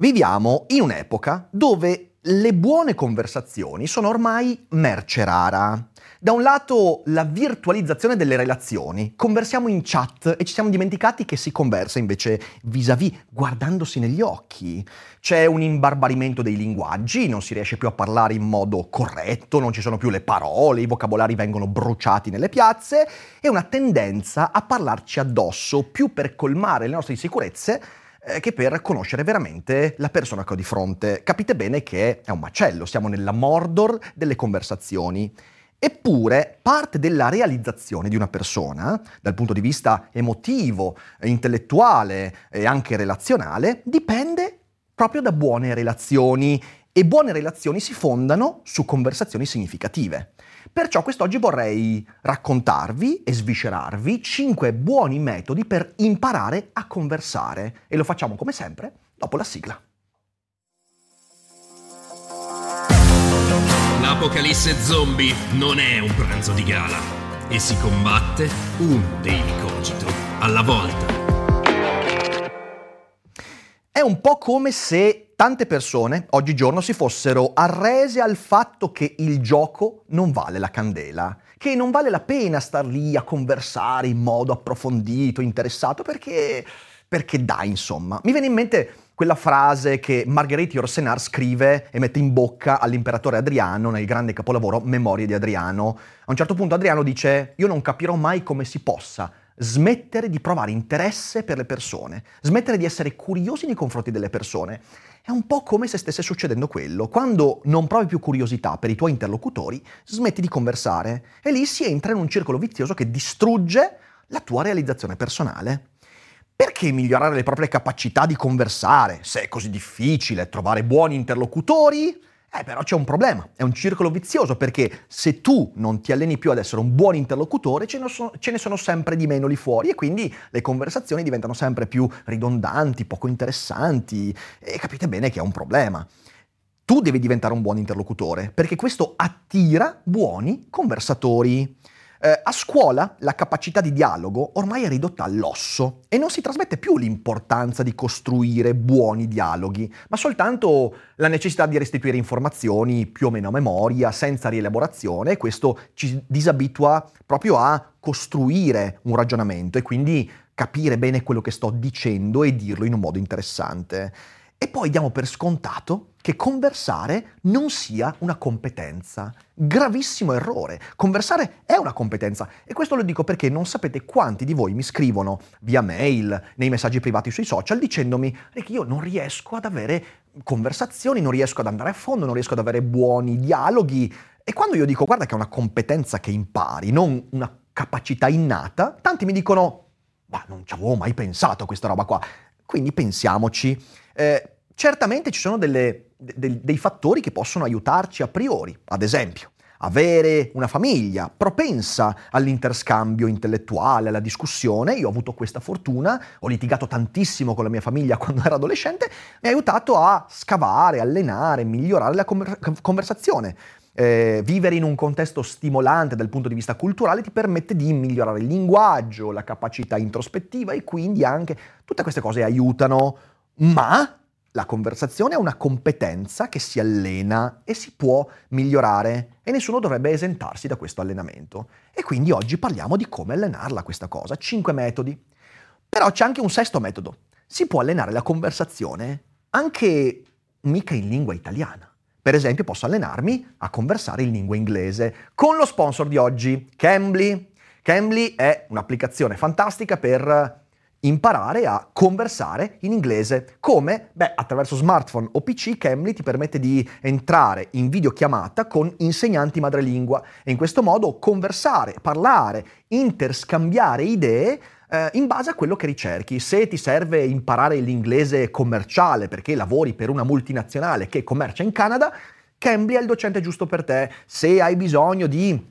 Viviamo in un'epoca dove le buone conversazioni sono ormai merce rara. Da un lato la virtualizzazione delle relazioni, conversiamo in chat e ci siamo dimenticati che si conversa invece vis-à-vis, guardandosi negli occhi. C'è un imbarbarimento dei linguaggi, non si riesce più a parlare in modo corretto, non ci sono più le parole, i vocabolari vengono bruciati nelle piazze e una tendenza a parlarci addosso più per colmare le nostre insicurezze eh, che per conoscere veramente la persona che ho di fronte. Capite bene che è un macello, siamo nella Mordor delle conversazioni. Eppure parte della realizzazione di una persona, dal punto di vista emotivo, intellettuale e anche relazionale, dipende proprio da buone relazioni e buone relazioni si fondano su conversazioni significative. Perciò quest'oggi vorrei raccontarvi e sviscerarvi 5 buoni metodi per imparare a conversare e lo facciamo come sempre dopo la sigla. L'apocalisse zombie non è un pranzo di gala e si combatte un daily cogito alla volta. È un po' come se tante persone oggigiorno si fossero arrese al fatto che il gioco non vale la candela, che non vale la pena star lì a conversare in modo approfondito, interessato, perché, perché dai, insomma. Mi viene in mente quella frase che Marguerite Yourcenar scrive e mette in bocca all'imperatore Adriano nel grande capolavoro Memorie di Adriano. A un certo punto Adriano dice: Io non capirò mai come si possa smettere di provare interesse per le persone, smettere di essere curiosi nei confronti delle persone. È un po' come se stesse succedendo quello. Quando non provi più curiosità per i tuoi interlocutori, smetti di conversare e lì si entra in un circolo vizioso che distrugge la tua realizzazione personale. Perché migliorare le proprie capacità di conversare, se è così difficile trovare buoni interlocutori? Eh, però c'è un problema, è un circolo vizioso perché se tu non ti alleni più ad essere un buon interlocutore, ce ne, sono, ce ne sono sempre di meno lì fuori e quindi le conversazioni diventano sempre più ridondanti, poco interessanti e capite bene che è un problema. Tu devi diventare un buon interlocutore perché questo attira buoni conversatori. Eh, a scuola la capacità di dialogo ormai è ridotta all'osso e non si trasmette più l'importanza di costruire buoni dialoghi, ma soltanto la necessità di restituire informazioni più o meno a memoria, senza rielaborazione, e questo ci disabitua proprio a costruire un ragionamento e quindi capire bene quello che sto dicendo e dirlo in un modo interessante. E poi diamo per scontato che conversare non sia una competenza. Gravissimo errore. Conversare è una competenza e questo lo dico perché non sapete quanti di voi mi scrivono via mail, nei messaggi privati sui social dicendomi che io non riesco ad avere conversazioni, non riesco ad andare a fondo, non riesco ad avere buoni dialoghi. E quando io dico guarda che è una competenza che impari, non una capacità innata, tanti mi dicono ma non ci avevo mai pensato a questa roba qua. Quindi pensiamoci. Eh, certamente ci sono delle, de, dei fattori che possono aiutarci a priori, ad esempio avere una famiglia propensa all'interscambio intellettuale, alla discussione. Io ho avuto questa fortuna, ho litigato tantissimo con la mia famiglia quando ero adolescente, mi ha aiutato a scavare, allenare, migliorare la conversazione. Eh, vivere in un contesto stimolante dal punto di vista culturale ti permette di migliorare il linguaggio, la capacità introspettiva e quindi anche tutte queste cose aiutano, ma la conversazione è una competenza che si allena e si può migliorare e nessuno dovrebbe esentarsi da questo allenamento. E quindi oggi parliamo di come allenarla questa cosa, cinque metodi. Però c'è anche un sesto metodo. Si può allenare la conversazione anche mica in lingua italiana. Per esempio posso allenarmi a conversare in lingua inglese con lo sponsor di oggi, Cambly. Cambly è un'applicazione fantastica per imparare a conversare in inglese. Come? Beh, attraverso smartphone o PC Cambly ti permette di entrare in videochiamata con insegnanti madrelingua e in questo modo conversare, parlare, interscambiare idee eh, in base a quello che ricerchi. Se ti serve imparare l'inglese commerciale perché lavori per una multinazionale che commercia in Canada, Cambly è il docente giusto per te. Se hai bisogno di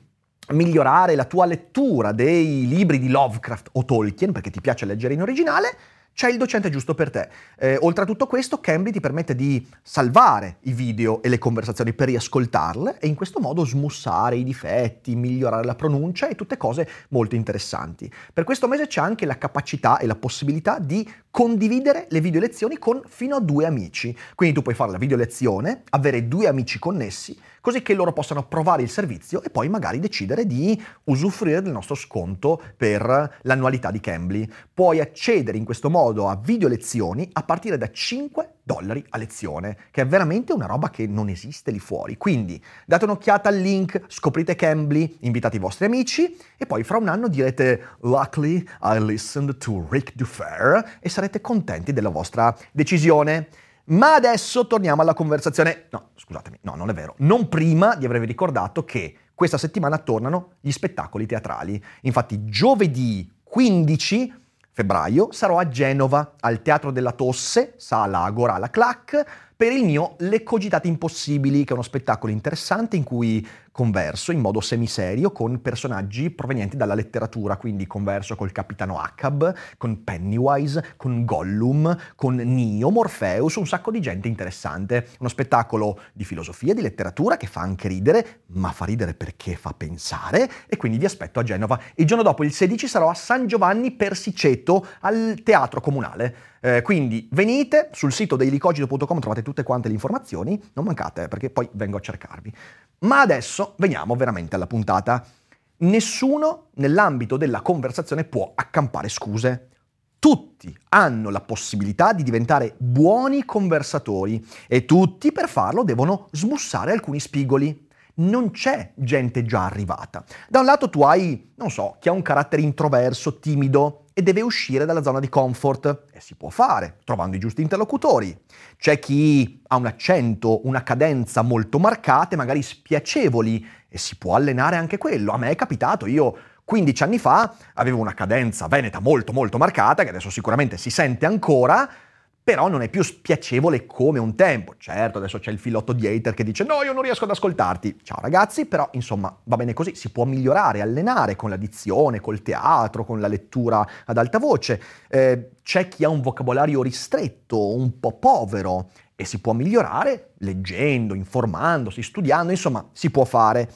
migliorare la tua lettura dei libri di Lovecraft o Tolkien, perché ti piace leggere in originale, c'è il docente giusto per te. Eh, oltre a tutto questo, Cambly ti permette di salvare i video e le conversazioni per riascoltarle e in questo modo smussare i difetti, migliorare la pronuncia e tutte cose molto interessanti. Per questo mese c'è anche la capacità e la possibilità di condividere le video lezioni con fino a due amici. Quindi tu puoi fare la video lezione, avere due amici connessi, così che loro possano provare il servizio e poi magari decidere di usufruire del nostro sconto per l'annualità di Cambly. Puoi accedere in questo modo a video lezioni a partire da 5 dollari a lezione, che è veramente una roba che non esiste lì fuori. Quindi date un'occhiata al link, scoprite Cambly, invitate i vostri amici e poi fra un anno direte Luckily I listened to Rick Dufair e sarete contenti della vostra decisione. Ma adesso torniamo alla conversazione. No, scusatemi, no, non è vero. Non prima di avervi ricordato che questa settimana tornano gli spettacoli teatrali. Infatti, giovedì 15 febbraio sarò a Genova, al Teatro della Tosse, sala Agora la Clac, per il mio Le Cogitate Impossibili, che è uno spettacolo interessante in cui converso in modo semiserio con personaggi provenienti dalla letteratura, quindi converso col capitano Acab, con Pennywise, con Gollum, con Neo, Morpheus, un sacco di gente interessante. Uno spettacolo di filosofia, di letteratura che fa anche ridere, ma fa ridere perché fa pensare e quindi vi aspetto a Genova. Il giorno dopo, il 16, sarò a San Giovanni Persiceto al Teatro Comunale. Eh, quindi venite sul sito dailicogito.com, trovate tutte quante le informazioni, non mancate perché poi vengo a cercarvi. Ma adesso veniamo veramente alla puntata. Nessuno nell'ambito della conversazione può accampare scuse. Tutti hanno la possibilità di diventare buoni conversatori e tutti per farlo devono smussare alcuni spigoli. Non c'è gente già arrivata. Da un lato tu hai, non so, chi ha un carattere introverso, timido, e deve uscire dalla zona di comfort. E si può fare, trovando i giusti interlocutori. C'è chi ha un accento, una cadenza molto marcate, magari spiacevoli, e si può allenare anche quello. A me è capitato, io 15 anni fa avevo una cadenza veneta molto molto marcata, che adesso sicuramente si sente ancora, però non è più spiacevole come un tempo. Certo, adesso c'è il filotto di hater che dice no, io non riesco ad ascoltarti. Ciao ragazzi, però insomma va bene così, si può migliorare, allenare con la dizione, col teatro, con la lettura ad alta voce. Eh, c'è chi ha un vocabolario ristretto, un po' povero e si può migliorare leggendo, informandosi, studiando, insomma si può fare.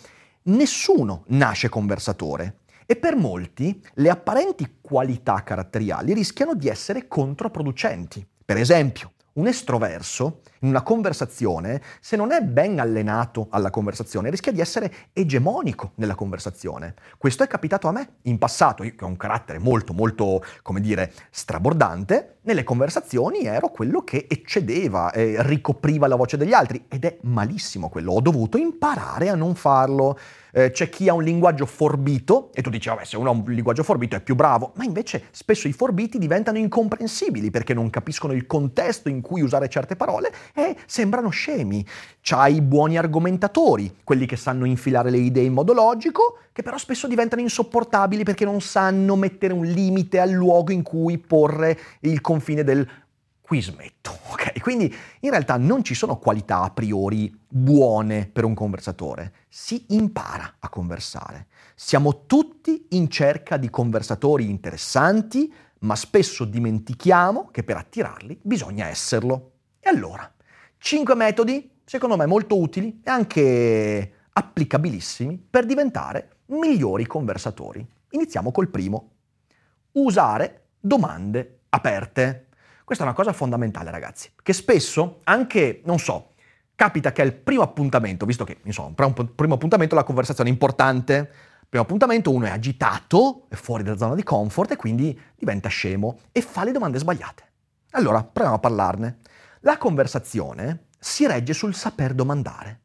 Nessuno nasce conversatore. E per molti le apparenti qualità caratteriali rischiano di essere controproducenti. Per esempio, un estroverso in una conversazione, se non è ben allenato alla conversazione, rischia di essere egemonico nella conversazione. Questo è capitato a me in passato, io che ho un carattere molto, molto, come dire, strabordante, nelle conversazioni ero quello che eccedeva e ricopriva la voce degli altri ed è malissimo quello, ho dovuto imparare a non farlo eh, c'è chi ha un linguaggio forbito e tu dici, vabbè, se uno ha un linguaggio forbito è più bravo, ma invece spesso i forbiti diventano incomprensibili perché non capiscono il contesto in cui usare certe parole e sembrano scemi. C'hai i buoni argomentatori, quelli che sanno infilare le idee in modo logico, che però spesso diventano insopportabili perché non sanno mettere un limite al luogo in cui porre il confine del qui smetto. Ok? Quindi in realtà non ci sono qualità a priori buone per un conversatore, si impara a conversare. Siamo tutti in cerca di conversatori interessanti, ma spesso dimentichiamo che per attirarli bisogna esserlo. E allora, cinque metodi, secondo me molto utili e anche applicabilissimi per diventare migliori conversatori. Iniziamo col primo. Usare domande aperte. Questa è una cosa fondamentale, ragazzi, che spesso anche, non so, capita che al primo appuntamento, visto che insomma, un primo appuntamento la conversazione è importante, primo appuntamento uno è agitato, è fuori dalla zona di comfort e quindi diventa scemo e fa le domande sbagliate. Allora, proviamo a parlarne. La conversazione si regge sul saper domandare,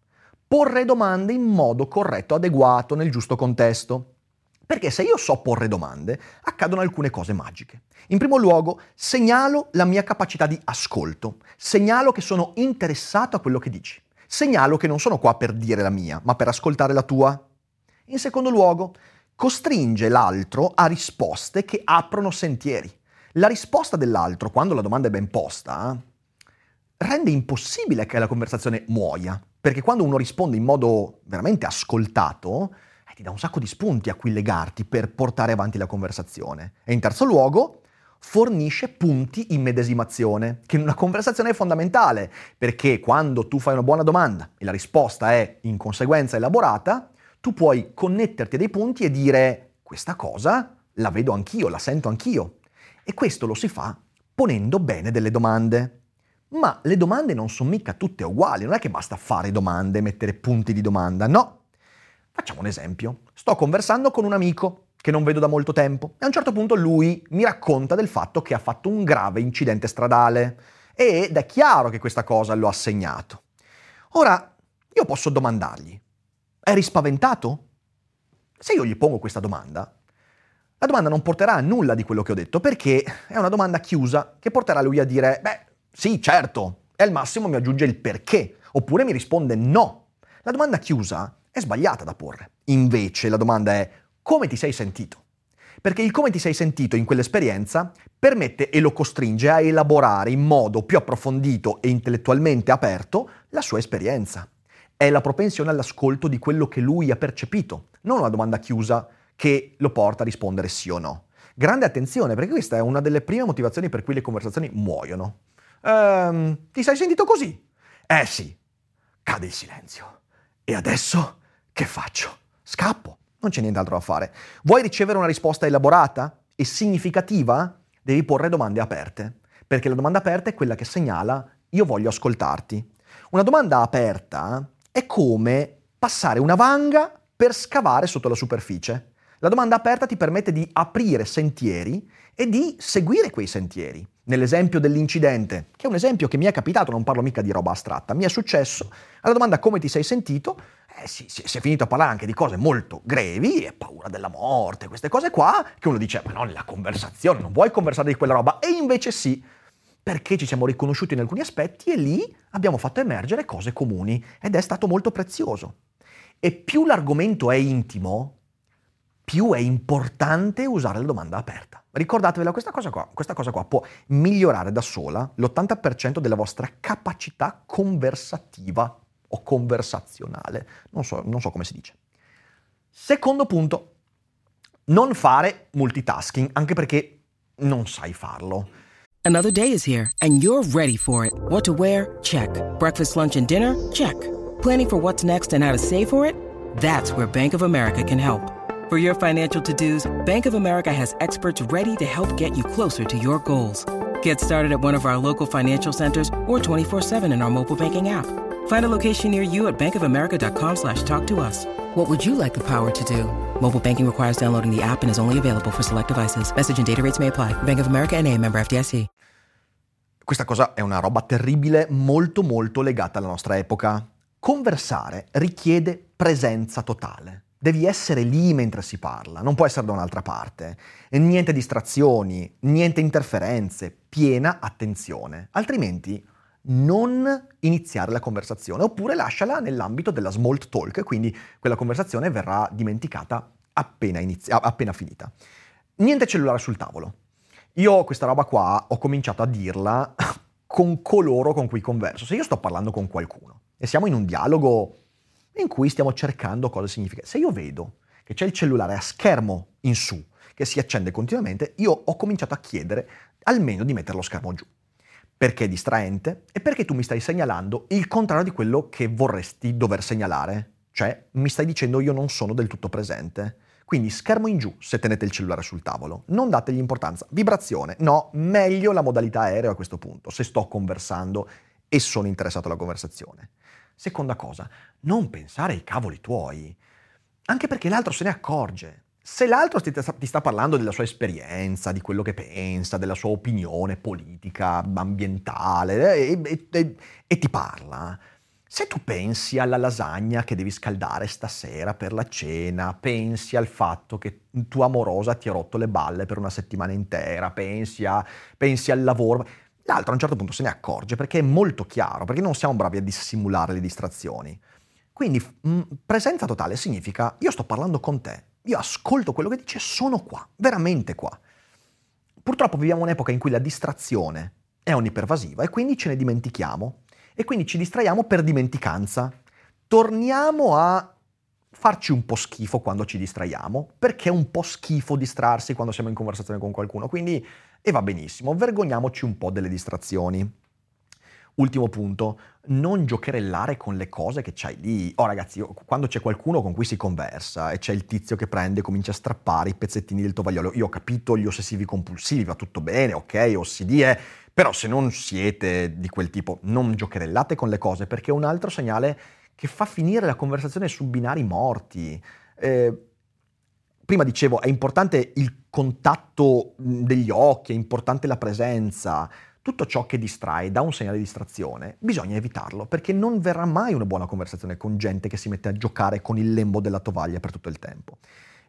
porre domande in modo corretto, adeguato, nel giusto contesto. Perché se io so porre domande, accadono alcune cose magiche. In primo luogo, segnalo la mia capacità di ascolto, segnalo che sono interessato a quello che dici, segnalo che non sono qua per dire la mia, ma per ascoltare la tua. In secondo luogo, costringe l'altro a risposte che aprono sentieri. La risposta dell'altro, quando la domanda è ben posta, rende impossibile che la conversazione muoia, perché quando uno risponde in modo veramente ascoltato, eh, ti dà un sacco di spunti a cui legarti per portare avanti la conversazione. E in terzo luogo, fornisce punti in medesimazione, che in una conversazione è fondamentale, perché quando tu fai una buona domanda e la risposta è in conseguenza elaborata, tu puoi connetterti a dei punti e dire questa cosa la vedo anch'io, la sento anch'io. E questo lo si fa ponendo bene delle domande. Ma le domande non sono mica tutte uguali, non è che basta fare domande, mettere punti di domanda, no. Facciamo un esempio. Sto conversando con un amico che non vedo da molto tempo e a un certo punto lui mi racconta del fatto che ha fatto un grave incidente stradale ed è chiaro che questa cosa lo ha segnato. Ora, io posso domandargli, eri spaventato? Se io gli pongo questa domanda, la domanda non porterà a nulla di quello che ho detto perché è una domanda chiusa che porterà lui a dire, beh, sì, certo, e al massimo mi aggiunge il perché, oppure mi risponde no. La domanda chiusa è sbagliata da porre. Invece la domanda è come ti sei sentito? Perché il come ti sei sentito in quell'esperienza permette e lo costringe a elaborare in modo più approfondito e intellettualmente aperto la sua esperienza. È la propensione all'ascolto di quello che lui ha percepito, non una domanda chiusa che lo porta a rispondere sì o no. Grande attenzione, perché questa è una delle prime motivazioni per cui le conversazioni muoiono. Ehm, ti sei sentito così? Eh sì. Cade il silenzio. E adesso che faccio? Scappo. Non c'è nient'altro da fare. Vuoi ricevere una risposta elaborata e significativa? Devi porre domande aperte, perché la domanda aperta è quella che segnala io voglio ascoltarti. Una domanda aperta è come passare una vanga per scavare sotto la superficie. La domanda aperta ti permette di aprire sentieri e di seguire quei sentieri. Nell'esempio dell'incidente, che è un esempio che mi è capitato, non parlo mica di roba astratta, mi è successo, alla domanda come ti sei sentito, eh, si, si, si, è finito a parlare anche di cose molto grevi, e paura della morte, queste cose qua, che uno dice, ma no, nella conversazione, non vuoi conversare di quella roba, e invece sì, perché ci siamo riconosciuti in alcuni aspetti e lì abbiamo fatto emergere cose comuni, ed è stato molto prezioso. E più l'argomento è intimo, più è importante usare la domanda aperta. Ricordatevela, questa cosa qua, questa cosa qua può migliorare da sola l'80% della vostra capacità conversativa o conversazionale. Non so, non so come si dice. Secondo punto, non fare multitasking, anche perché non sai farlo. Another day is here and you're ready for it. What to wear? Check. Breakfast, lunch and dinner? Check. Planning for what's next and how to save for it? That's where Bank of America can help. For your financial to-dos, Bank of America has experts ready to help get you closer to your goals. Get started at one of our local financial centers or 24-7 in our mobile banking app. Find a location near you at bankofamerica.com slash talk to us. What would you like the power to do? Mobile banking requires downloading the app and is only available for select devices. Message and data rates may apply. Bank of America and a member FDIC. Questa cosa è una roba terribile, molto molto legata alla nostra epoca. Conversare richiede presenza totale. Devi essere lì mentre si parla, non può essere da un'altra parte. Niente distrazioni, niente interferenze, piena attenzione. Altrimenti non iniziare la conversazione, oppure lasciala nell'ambito della small talk, quindi quella conversazione verrà dimenticata appena, inizi- appena finita. Niente cellulare sul tavolo. Io questa roba qua ho cominciato a dirla con coloro con cui converso. Se io sto parlando con qualcuno e siamo in un dialogo in cui stiamo cercando cosa significa, se io vedo che c'è il cellulare a schermo in su, che si accende continuamente, io ho cominciato a chiedere almeno di mettere lo schermo giù perché è distraente e perché tu mi stai segnalando il contrario di quello che vorresti dover segnalare. Cioè, mi stai dicendo io non sono del tutto presente. Quindi schermo in giù se tenete il cellulare sul tavolo. Non dategli importanza. Vibrazione. No, meglio la modalità aereo a questo punto, se sto conversando e sono interessato alla conversazione. Seconda cosa, non pensare ai cavoli tuoi. Anche perché l'altro se ne accorge. Se l'altro ti, ti, sta parlando della sua esperienza, di quello che pensa, della sua opinione politica, ambientale, e, e, e, e ti parla, se tu pensi alla lasagna che devi scaldare stasera per la cena, pensi al fatto che tua amorosa ti ha rotto le balle per una settimana intera, pensi, a, pensi al lavoro, l'altro a un certo punto se ne accorge perché è molto chiaro, perché non siamo bravi a dissimulare le distrazioni. Quindi mh, presenza totale significa io sto parlando con te, io ascolto quello che dice, sono qua, veramente qua. Purtroppo viviamo un'epoca in cui la distrazione è onnipervasiva e quindi ce ne dimentichiamo e quindi ci distraiamo per dimenticanza. Torniamo a farci un po' schifo quando ci distraiamo, perché è un po' schifo distrarsi quando siamo in conversazione con qualcuno, quindi e va benissimo, vergogniamoci un po' delle distrazioni. Ultimo punto, non giocherellare con le cose che c'hai lì. Oh ragazzi, quando c'è qualcuno con cui si conversa e c'è il tizio che prende e comincia a strappare i pezzettini del tovagliolo, io ho capito gli ossessivi compulsivi, va tutto bene, ok, OCD è... Però se non siete di quel tipo, non giocherellate con le cose perché è un altro segnale che fa finire la conversazione su binari morti. Eh, prima dicevo, è importante il contatto degli occhi, è importante la presenza, tutto ciò che distrae, dà un segnale di distrazione, bisogna evitarlo, perché non verrà mai una buona conversazione con gente che si mette a giocare con il lembo della tovaglia per tutto il tempo.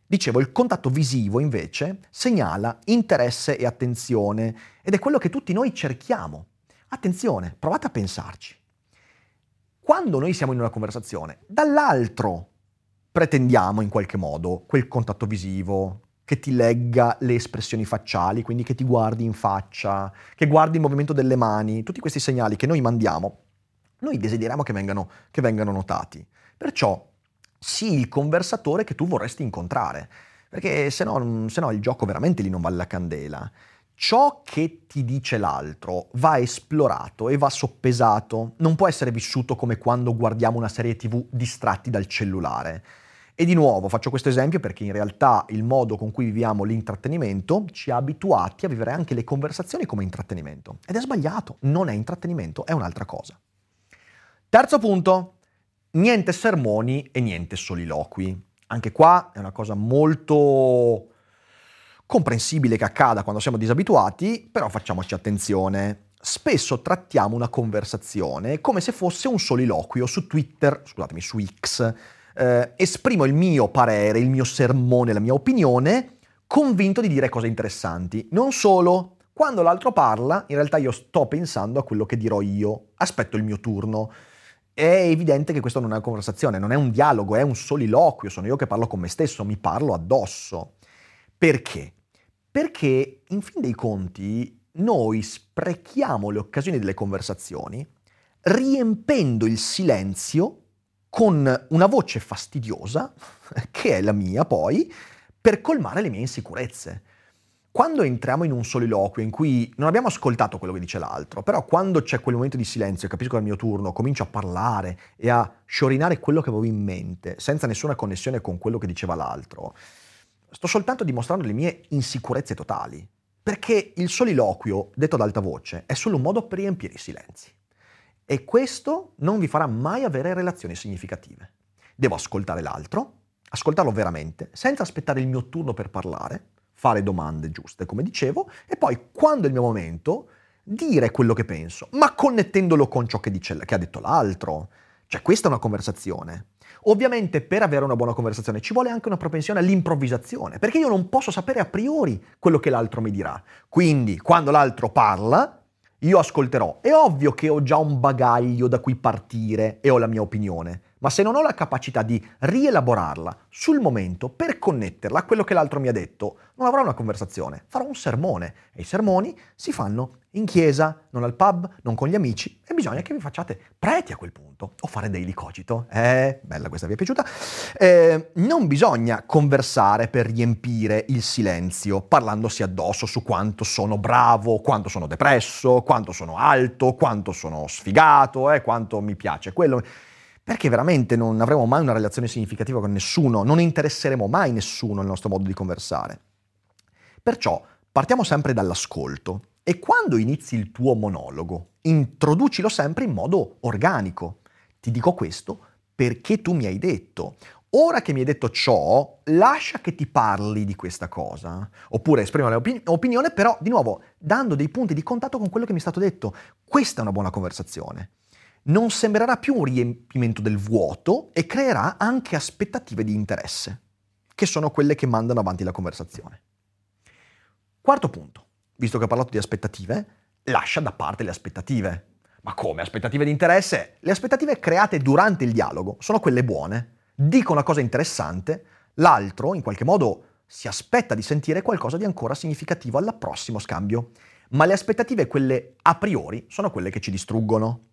Dicevo, il contatto visivo invece segnala interesse e attenzione ed è quello che tutti noi cerchiamo. Attenzione, provate a pensarci. Quando noi siamo in una conversazione, dall'altro pretendiamo in qualche modo quel contatto visivo, che ti legga le espressioni facciali, quindi che ti guardi in faccia, che guardi il movimento delle mani, tutti questi segnali che noi mandiamo, noi desideriamo che vengano, che vengano notati. Perciò sii il conversatore che tu vorresti incontrare, perché se no, se no il gioco veramente lì non vale la candela. Ciò che ti dice l'altro va esplorato e va soppesato, non può essere vissuto come quando guardiamo una serie tv distratti dal cellulare. E di nuovo faccio questo esempio perché in realtà il modo con cui viviamo l'intrattenimento ci ha abituati a vivere anche le conversazioni come intrattenimento. Ed è sbagliato, non è intrattenimento, è un'altra cosa. Terzo punto, niente sermoni e niente soliloqui. Anche qua è una cosa molto comprensibile che accada quando siamo disabituati, però facciamoci attenzione. Spesso trattiamo una conversazione come se fosse un soliloquio su Twitter, scusatemi, su X, eh, esprimo il mio parere, il mio sermone, la mia opinione, convinto di dire cose interessanti. Non solo, quando l'altro parla, in realtà io sto pensando a quello che dirò io, aspetto il mio turno. È evidente che questo non è una conversazione, non è un dialogo, è un soliloquio, sono io che parlo con me stesso, mi parlo addosso. Perché? Perché in fin dei conti noi sprechiamo le occasioni delle conversazioni riempendo il silenzio con una voce fastidiosa, che è la mia poi, per colmare le mie insicurezze. Quando entriamo in un soliloquio in cui non abbiamo ascoltato quello che dice l'altro, però quando c'è quel momento di silenzio capisco che è il mio turno, comincio a parlare e a sciorinare quello che avevo in mente, senza nessuna connessione con quello che diceva l'altro, sto soltanto dimostrando le mie insicurezze totali. Perché il soliloquio, detto ad alta voce, è solo un modo per riempire i silenzi. E questo non vi farà mai avere relazioni significative. Devo ascoltare l'altro, ascoltarlo veramente, senza aspettare il mio turno per parlare, fare domande giuste, come dicevo, e poi, quando è il mio momento, dire quello che penso, ma connettendolo con ciò che, dice, che ha detto l'altro. Cioè, questa è una conversazione. Ovviamente per avere una buona conversazione ci vuole anche una propensione all'improvvisazione, perché io non posso sapere a priori quello che l'altro mi dirà. Quindi, quando l'altro parla, io ascolterò. È ovvio che ho già un bagaglio da cui partire e ho la mia opinione, ma se non ho la capacità di rielaborarla sul momento per connetterla a quello che l'altro mi ha detto, non avrò una conversazione, farò un sermone e i sermoni si fanno in chiesa, non al pub, non con gli amici e bisogna che vi facciate preti a quel punto o fare daily cogito. Eh, bella questa vi è piaciuta? Eh, non bisogna conversare per riempire il silenzio parlandosi addosso su quanto sono bravo, quanto sono depresso, quanto sono alto, quanto sono sfigato, eh, quanto mi piace quello perché veramente non avremo mai una relazione significativa con nessuno, non interesseremo mai nessuno nel nostro modo di conversare. Perciò partiamo sempre dall'ascolto e quando inizi il tuo monologo, introducilo sempre in modo organico. Ti dico questo perché tu mi hai detto, ora che mi hai detto ciò, lascia che ti parli di questa cosa, oppure esprima l'opinione, però di nuovo dando dei punti di contatto con quello che mi è stato detto. Questa è una buona conversazione non sembrerà più un riempimento del vuoto e creerà anche aspettative di interesse, che sono quelle che mandano avanti la conversazione. Quarto punto, visto che ho parlato di aspettative, lascia da parte le aspettative. Ma come aspettative di interesse? Le aspettative create durante il dialogo sono quelle buone. Dico una cosa interessante, L'altro, in qualche modo, si aspetta di sentire qualcosa di ancora significativo al prossimo scambio. Ma le aspettative, quelle a priori, sono quelle che ci distruggono.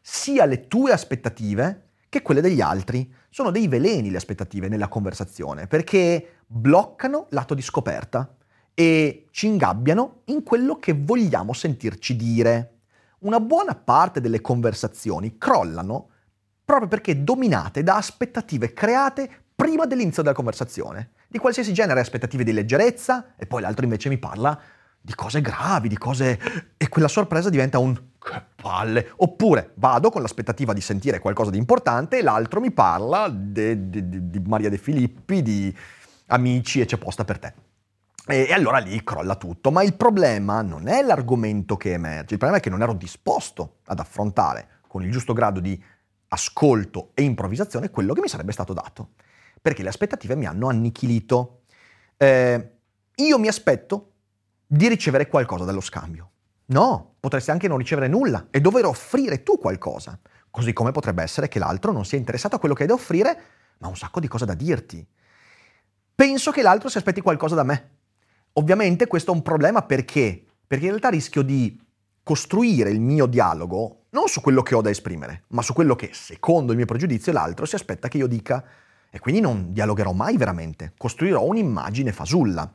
Sia le tue aspettative che quelle degli altri. Sono dei veleni le aspettative nella conversazione, perché bloccano l'atto di scoperta e ci ingabbiano in quello che vogliamo sentirci dire. Una buona parte delle conversazioni crollano proprio perché dominate da aspettative create prima dell'inizio della conversazione, di qualsiasi genere, aspettative di leggerezza, e poi l'altro invece mi parla di cose gravi, di cose... e quella sorpresa diventa un palle. Oppure vado con l'aspettativa di sentire qualcosa di importante e l'altro mi parla di Maria De Filippi, di amici e c'è posta per te. E, e allora lì crolla tutto. Ma il problema non è l'argomento che emerge, il problema è che non ero disposto ad affrontare con il giusto grado di ascolto e improvvisazione quello che mi sarebbe stato dato. Perché le aspettative mi hanno annichilito. Eh, io mi aspetto di ricevere qualcosa dallo scambio. No, potresti anche non ricevere nulla e dover offrire tu qualcosa. Così come potrebbe essere che l'altro non sia interessato a quello che hai da offrire, ma ha un sacco di cose da dirti. Penso che l'altro si aspetti qualcosa da me. Ovviamente questo è un problema perché? Perché in realtà rischio di costruire il mio dialogo non su quello che ho da esprimere, ma su quello che, secondo il mio pregiudizio, l'altro si aspetta che io dica. E quindi non dialogherò mai veramente, costruirò un'immagine fasulla.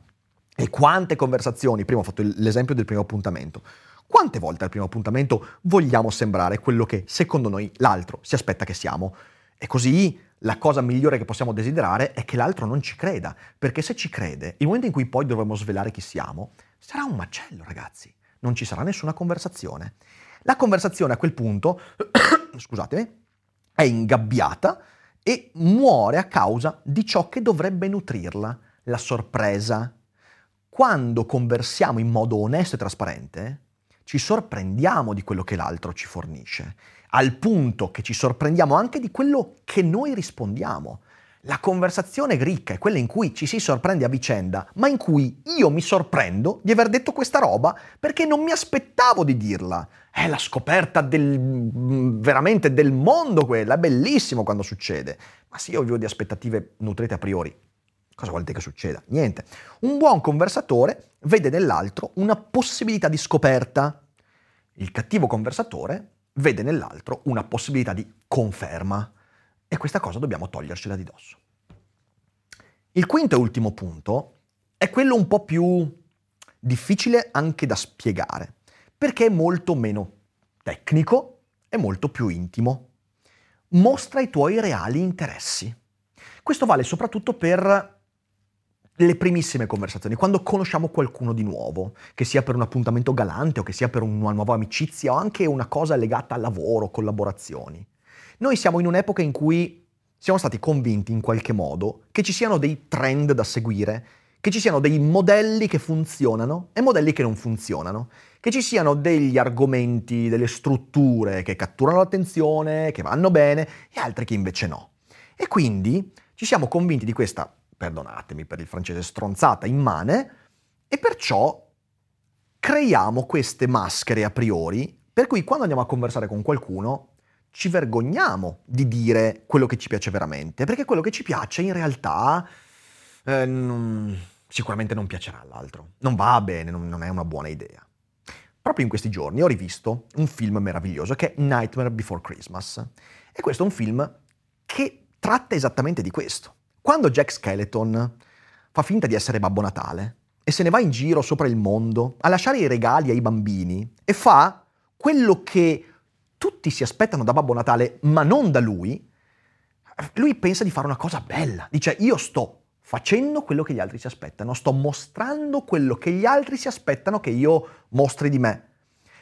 E quante conversazioni, prima ho fatto l'esempio del primo appuntamento, quante volte al primo appuntamento vogliamo sembrare quello che secondo noi l'altro si aspetta che siamo? E così la cosa migliore che possiamo desiderare è che l'altro non ci creda, perché se ci crede, il momento in cui poi dovremo svelare chi siamo, sarà un macello, ragazzi. Non ci sarà nessuna conversazione. La conversazione a quel punto, scusatemi, è ingabbiata e muore a causa di ciò che dovrebbe nutrirla, la sorpresa. Quando conversiamo in modo onesto e trasparente, ci sorprendiamo di quello che l'altro ci fornisce al punto che ci sorprendiamo anche di quello che noi rispondiamo. La conversazione ricca è quella in cui ci si sorprende a vicenda, ma in cui io mi sorprendo di aver detto questa roba perché non mi aspettavo di dirla. È la scoperta del, veramente del mondo quella, è bellissimo quando succede. Ma se io vivo di aspettative nutrite a priori, cosa vuol dire che succeda? Niente. Un buon conversatore vede nell'altro una possibilità di scoperta. Il cattivo conversatore vede nell'altro una possibilità di conferma e questa cosa dobbiamo togliercela di dosso. Il quinto e ultimo punto è quello un po' più difficile anche da spiegare, perché è molto meno tecnico e molto più intimo. Mostra i tuoi reali interessi. Questo vale soprattutto per le primissime conversazioni, quando conosciamo qualcuno di nuovo, che sia per un appuntamento galante o che sia per una nuova amicizia o anche una cosa legata al lavoro, collaborazioni. Noi siamo in un'epoca in cui siamo stati convinti in qualche modo che ci siano dei trend da seguire, che ci siano dei modelli che funzionano e modelli che non funzionano, che ci siano degli argomenti, delle strutture che catturano l'attenzione, che vanno bene e altri che invece no. E quindi ci siamo convinti di questa perdonatemi per il francese, stronzata immane e perciò creiamo queste maschere a priori per cui quando andiamo a conversare con qualcuno ci vergogniamo di dire quello che ci piace veramente, perché quello che ci piace in realtà eh, non, sicuramente non piacerà all'altro, non va bene, non, non è una buona idea. Proprio in questi giorni ho rivisto un film meraviglioso che è Nightmare Before Christmas. E questo è un film che tratta esattamente di questo quando Jack Skeleton fa finta di essere Babbo Natale e se ne va in giro sopra il mondo a lasciare i regali ai bambini e fa quello che tutti si aspettano da Babbo Natale, ma non da lui, lui pensa di fare una cosa bella. Dice, io sto facendo quello che gli altri si aspettano, sto mostrando quello che gli altri si aspettano che io mostri di me.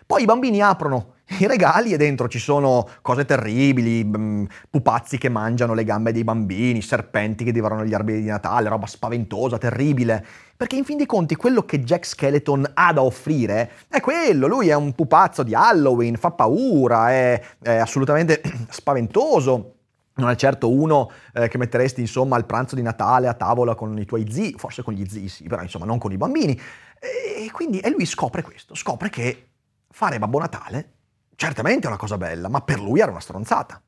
Poi i bambini aprono i regali e dentro ci sono cose terribili, mm, pupazzi che mangiano le gambe dei bambini, serpenti che divorano gli alberi di Natale, roba spaventosa, terribile. Perché in fin dei conti quello che Jack Skeleton ha da offrire è quello, lui è un pupazzo di Halloween, fa paura, è, è assolutamente spaventoso. Non è certo uno eh, che metteresti insomma al pranzo di Natale a tavola con i tuoi zii, forse con gli zii sì, però insomma non con i bambini. E quindi e lui scopre questo, scopre che fare Babbo Natale certamente è una cosa bella, ma per lui era una stronzata.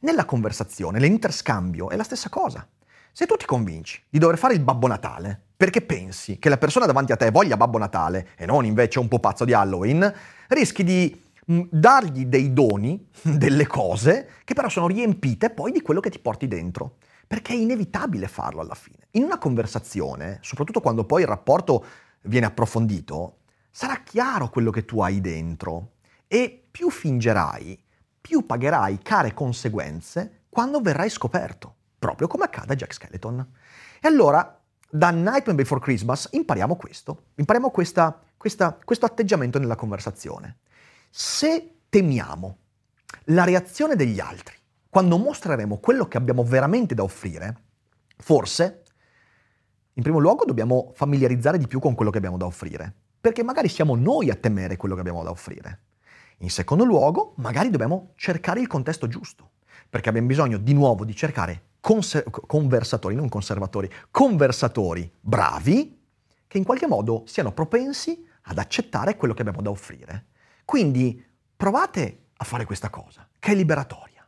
Nella conversazione, l'interscambio è la stessa cosa. Se tu ti convinci di dover fare il Babbo Natale perché pensi che la persona davanti a te voglia Babbo Natale e non invece un po' pazzo di Halloween, rischi di mm, dargli dei doni, delle cose, che però sono riempite poi di quello che ti porti dentro. Perché è inevitabile farlo alla fine. In una conversazione, soprattutto quando poi il rapporto viene approfondito, sarà chiaro quello che tu hai dentro e più fingerai, più pagherai care conseguenze quando verrai scoperto, proprio come accade a Jack Skeleton. E allora, da Nightmare Before Christmas impariamo questo, impariamo questa, questa, questo atteggiamento nella conversazione. Se temiamo la reazione degli altri quando mostreremo quello che abbiamo veramente da offrire, forse, in primo luogo, dobbiamo familiarizzare di più con quello che abbiamo da offrire, perché magari siamo noi a temere quello che abbiamo da offrire. In secondo luogo, magari dobbiamo cercare il contesto giusto, perché abbiamo bisogno di nuovo di cercare conser- conversatori, non conservatori, conversatori bravi, che in qualche modo siano propensi ad accettare quello che abbiamo da offrire. Quindi provate a fare questa cosa, che è liberatoria.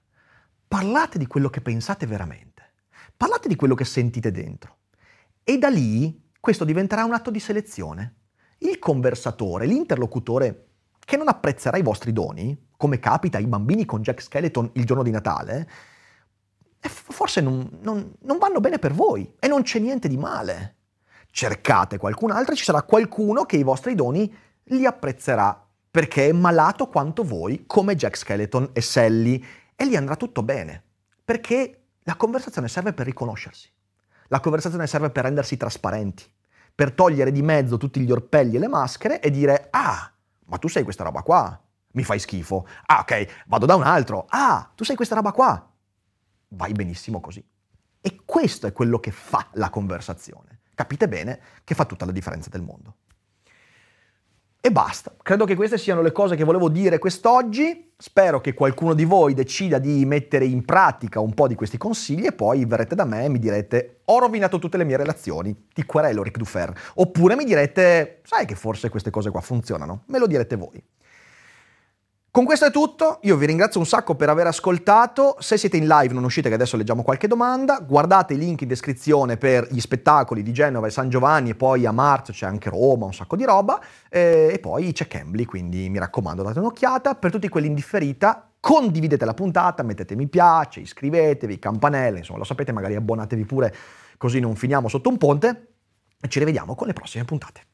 Parlate di quello che pensate veramente. Parlate di quello che sentite dentro. E da lì questo diventerà un atto di selezione. Il conversatore, l'interlocutore che non apprezzerà i vostri doni, come capita ai bambini con Jack Skeleton il giorno di Natale, forse non, non, non vanno bene per voi e non c'è niente di male. Cercate qualcun altro e ci sarà qualcuno che i vostri doni li apprezzerà perché è malato quanto voi, come Jack Skeleton e Sally e lì andrà tutto bene, perché la conversazione serve per riconoscersi, la conversazione serve per rendersi trasparenti, per togliere di mezzo tutti gli orpelli e le maschere e dire, ah, ma tu sei questa roba qua, mi fai schifo, ah ok, vado da un altro, ah, tu sei questa roba qua, vai benissimo così. E questo è quello che fa la conversazione. Capite bene che fa tutta la differenza del mondo. E basta. Credo che queste siano le cose che volevo dire quest'oggi. Spero che qualcuno di voi decida di mettere in pratica un po' di questi consigli e poi verrete da me e mi direte ho rovinato tutte le mie relazioni, ti querelo Ric Dufer. Oppure mi direte sai che forse queste cose qua funzionano. Me lo direte voi. Con questo è tutto, io vi ringrazio un sacco per aver ascoltato, se siete in live non uscite che adesso leggiamo qualche domanda, guardate i link in descrizione per gli spettacoli di Genova e San Giovanni e poi a marzo c'è anche Roma, un sacco di roba. Eh, e poi c'è Cambly, quindi mi raccomando date un'occhiata, per tutti quelli in differita condividete la puntata, mettete mi piace, iscrivetevi, campanelle, insomma lo sapete, magari abbonatevi pure così non finiamo sotto un ponte. E ci rivediamo con le prossime puntate.